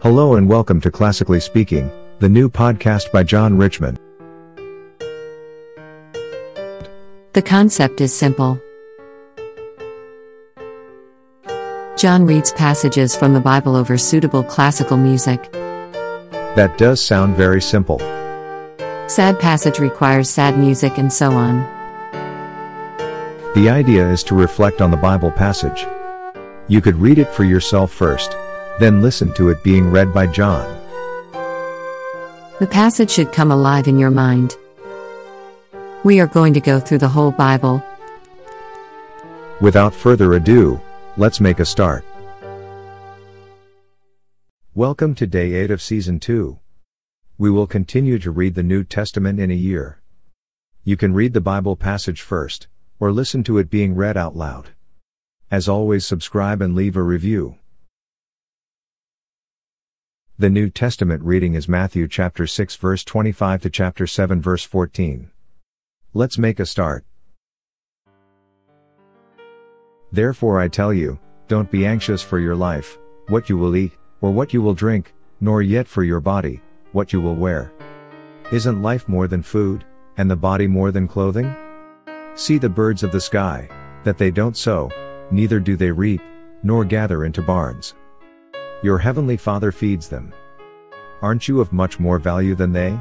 Hello and welcome to Classically Speaking, the new podcast by John Richmond. The concept is simple. John reads passages from the Bible over suitable classical music. That does sound very simple. Sad passage requires sad music and so on. The idea is to reflect on the Bible passage. You could read it for yourself first, then listen to it being read by John. The passage should come alive in your mind. We are going to go through the whole Bible. Without further ado, let's make a start. Welcome to day 8 of season 2. We will continue to read the New Testament in a year. You can read the Bible passage first, or listen to it being read out loud. As always, subscribe and leave a review. The New Testament reading is Matthew chapter 6 verse 25 to chapter 7 verse 14. Let's make a start. Therefore I tell you, don't be anxious for your life, what you will eat, or what you will drink, nor yet for your body, what you will wear. Isn't life more than food, and the body more than clothing? See the birds of the sky, that they don't sow, neither do they reap, nor gather into barns. Your heavenly Father feeds them. Aren't you of much more value than they?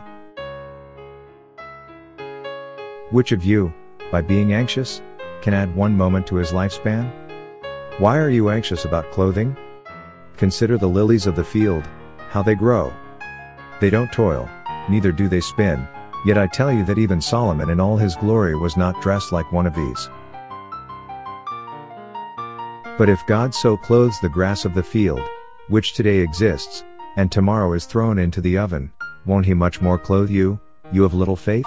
Which of you, by being anxious, can add one moment to his lifespan? Why are you anxious about clothing? Consider the lilies of the field, how they grow. They don't toil, neither do they spin, yet I tell you that even Solomon in all his glory was not dressed like one of these. But if God so clothes the grass of the field, which today exists, and tomorrow is thrown into the oven, won't he much more clothe you, you of little faith?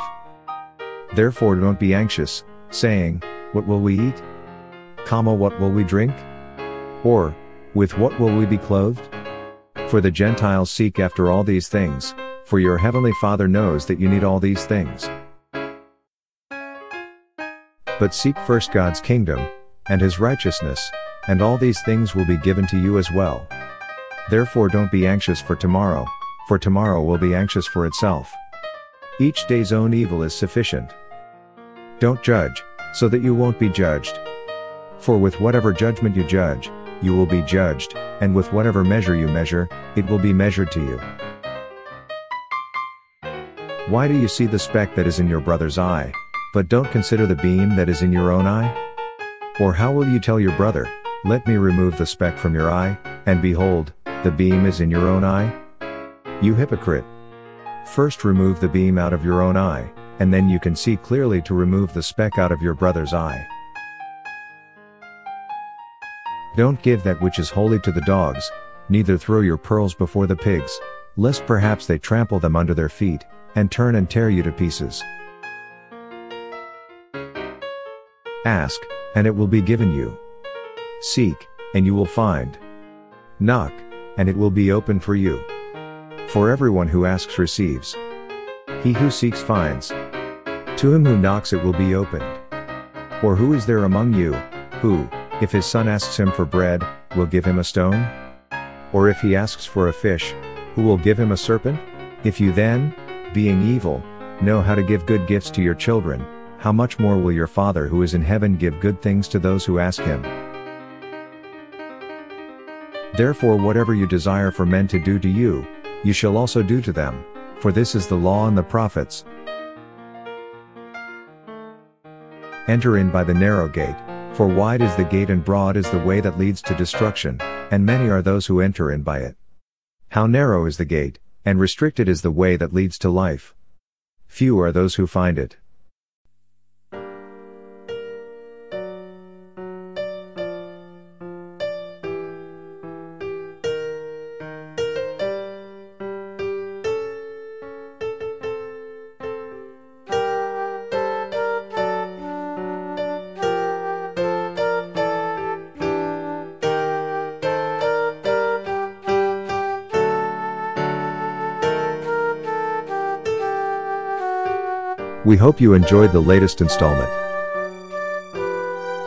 Therefore don't be anxious, saying, What will we eat? Comma what will we drink? Or, with what will we be clothed? For the Gentiles seek after all these things, for your heavenly Father knows that you need all these things. But seek first God's kingdom, and his righteousness, and all these things will be given to you as well. Therefore don't be anxious for tomorrow, for tomorrow will be anxious for itself. Each day's own evil is sufficient. Don't judge, so that you won't be judged. For with whatever judgment you judge, you will be judged, and with whatever measure you measure, it will be measured to you. Why do you see the speck that is in your brother's eye, but don't consider the beam that is in your own eye? Or how will you tell your brother, Let me remove the speck from your eye, and behold, the beam is in your own eye? You hypocrite! First remove the beam out of your own eye, and then you can see clearly to remove the speck out of your brother's eye. Don't give that which is holy to the dogs, neither throw your pearls before the pigs, lest perhaps they trample them under their feet, and turn and tear you to pieces. Ask, and it will be given you. Seek, and you will find. Knock, and it will be open for you. For everyone who asks receives. He who seeks finds. To him who knocks it will be opened. Or who is there among you, who, if his son asks him for bread, will give him a stone? Or if he asks for a fish, who will give him a serpent? If you then, being evil, know how to give good gifts to your children, how much more will your Father who is in heaven give good things to those who ask him? Therefore, whatever you desire for men to do to you, you shall also do to them, for this is the law and the prophets. Enter in by the narrow gate, for wide is the gate and broad is the way that leads to destruction, and many are those who enter in by it. How narrow is the gate, and restricted is the way that leads to life. Few are those who find it. We hope you enjoyed the latest installment.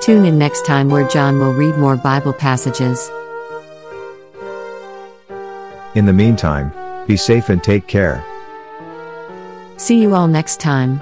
Tune in next time where John will read more Bible passages. In the meantime, be safe and take care. See you all next time.